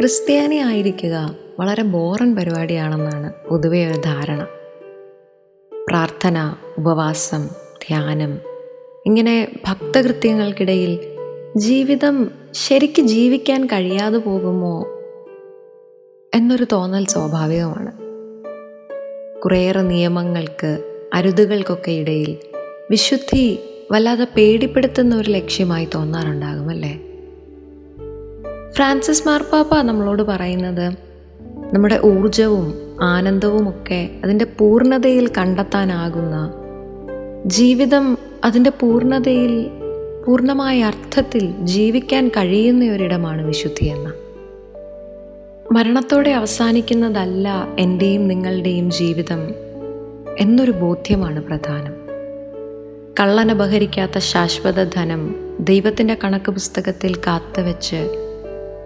ക്രിസ്ത്യാനി ആയിരിക്കുക വളരെ ബോറൻ പരിപാടിയാണെന്നാണ് പൊതുവെ ഒരു ധാരണ. പ്രാർത്ഥന ഉപവാസം ധ്യാനം ഇങ്ങനെ ഭക്തകൃത്യങ്ങൾക്കിടയിൽ ജീവിതം ശരിക്ക് ജീവിക്കാൻ കഴിയാതെ പോകുമോ എന്നൊരു തോന്നൽ സ്വാഭാവികമാണ്. കുറേയേറെ നിയമങ്ങൾക്ക് അരുതുകൾക്കൊക്കെ ഇടയിൽ വിശുദ്ധി വല്ലാതെ പേടിപ്പെടുത്തുന്ന ഒരു ലക്ഷ്യമായി തോന്നാറുണ്ടാകുമല്ലേ ഫ്രാൻസിസ് മാർപ്പാപ്പ നമ്മളോട് പറയുന്നത് നമ്മുടെ ഊർജവും ആനന്ദവുമൊക്കെ അതിന്റെ പൂർണതയിൽ കണ്ടെത്താനാകുന്ന ജീവിതം അതിന്റെ പൂർണതയിൽ പൂർണമായ അർത്ഥത്തിൽ ജീവിക്കാൻ കഴിയുന്ന ഒരിടമാണ് വിശുദ്ധി എന്ന. മരണത്തോടെ അവസാനിക്കുന്നതല്ല എന്റെയും നിങ്ങളുടെയും ജീവിതം എന്നൊരു ബോധ്യമാണ് പ്രധാനം. കള്ളനപഹരിക്കാത്ത ശാശ്വത ധനം ദൈവത്തിന്റെ കണക്ക് പുസ്തകത്തിൽ കാത്തുവെച്ച്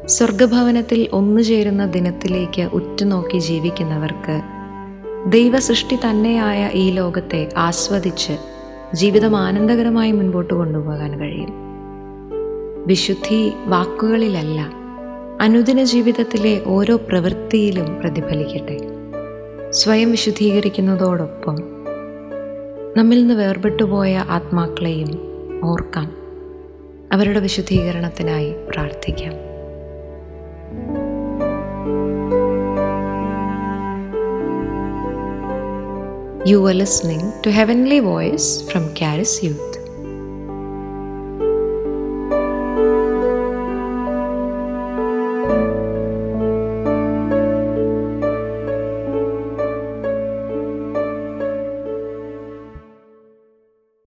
സ്വർഗഭവനത്തിൽ ഒന്നുചേരുന്ന ദിനത്തിലേക്ക് ഉറ്റുനോക്കി ജീവിക്കുന്നവർക്ക് ദൈവസൃഷ്ടി തന്നെയായ ഈ ലോകത്തെ ആസ്വദിച്ച് ജീവിതം ആനന്ദകരമായി മുൻപോട്ട് കൊണ്ടുപോകാൻ കഴിയും. വിശുദ്ധി വാക്കുകളിലല്ല അനുദിന ജീവിതത്തിലെ ഓരോ പ്രവൃത്തിയിലും പ്രതിഫലിക്കട്ടെ. സ്വയം വിശുദ്ധീകരിക്കുന്നതോടൊപ്പം നമ്മിൽ നിന്ന് വേർപെട്ടുപോയ ആത്മാക്കളെയും ഓർക്കാം. അവരുടെ വിശുദ്ധീകരണത്തിനായി പ്രാർത്ഥിക്കാം. You are listening to Heavenly Voice from Caris Youth.